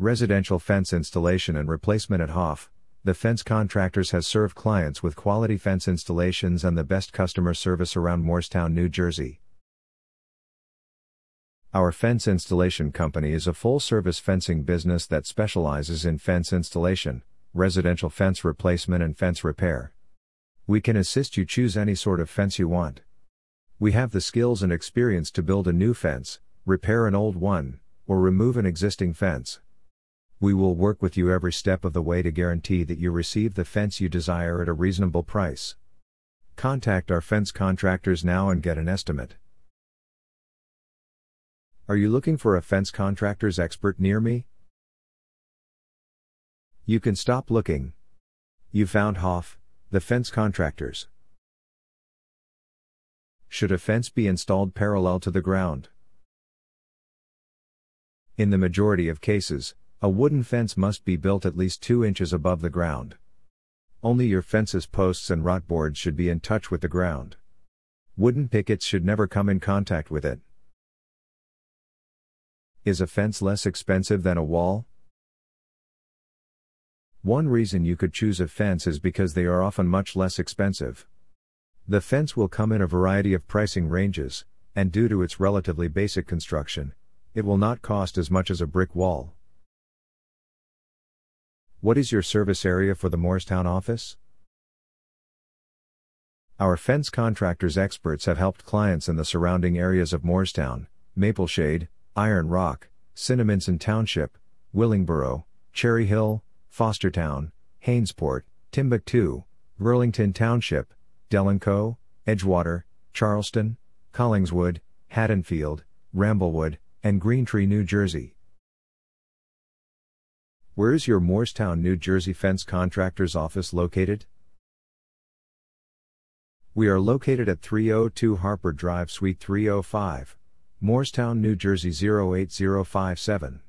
Residential fence installation and replacement at Hoff. The Fence Contractors has served clients with quality fence installations and the best customer service around Moorestown, New Jersey. Our fence installation company is a full service fencing business that specializes in fence installation, residential fence replacement, and fence repair. We can assist you choose any sort of fence you want. We have the skills and experience to build a new fence, repair an old one, or remove an existing fence. We will work with you every step of the way to guarantee that you receive the fence you desire at a reasonable price. Contact our fence contractors now and get an estimate. Are you looking for a fence contractors expert near me? You can stop looking. You found Hoff, the fence contractors. Should a fence be installed parallel to the ground? In the majority of cases, a wooden fence must be built at least 2 inches above the ground. Only your fence's posts and rot boards should be in touch with the ground. Wooden pickets should never come in contact with it. Is a fence less expensive than a wall? One reason you could choose a fence is because they are often much less expensive. The fence will come in a variety of pricing ranges, and due to its relatively basic construction, it will not cost as much as a brick wall. What is your service area for the Moorestown office? Our fence contractors experts have helped clients in the surrounding areas of Moorestown, Mapleshade, Iron Rock, Cinnaminson Township, Willingboro, Cherry Hill, Fostertown, Hainesport, Timbuctoo, Burlington Township, Delanco, Edgewater, Charleston, Collingswood, Haddonfield, Ramblewood, and Greentree, New Jersey. Where is your Moorestown, New Jersey fence contractor's office located? We are located at 302 Harper Drive, Suite 305, Moorestown, New Jersey 08057.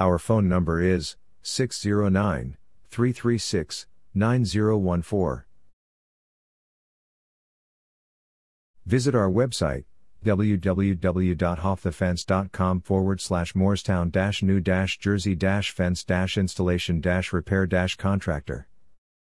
Our phone number is 609 336 9014. Visit our website www.hoffthefence.com forward slash Moorestown new jersey fence installation repair contractor.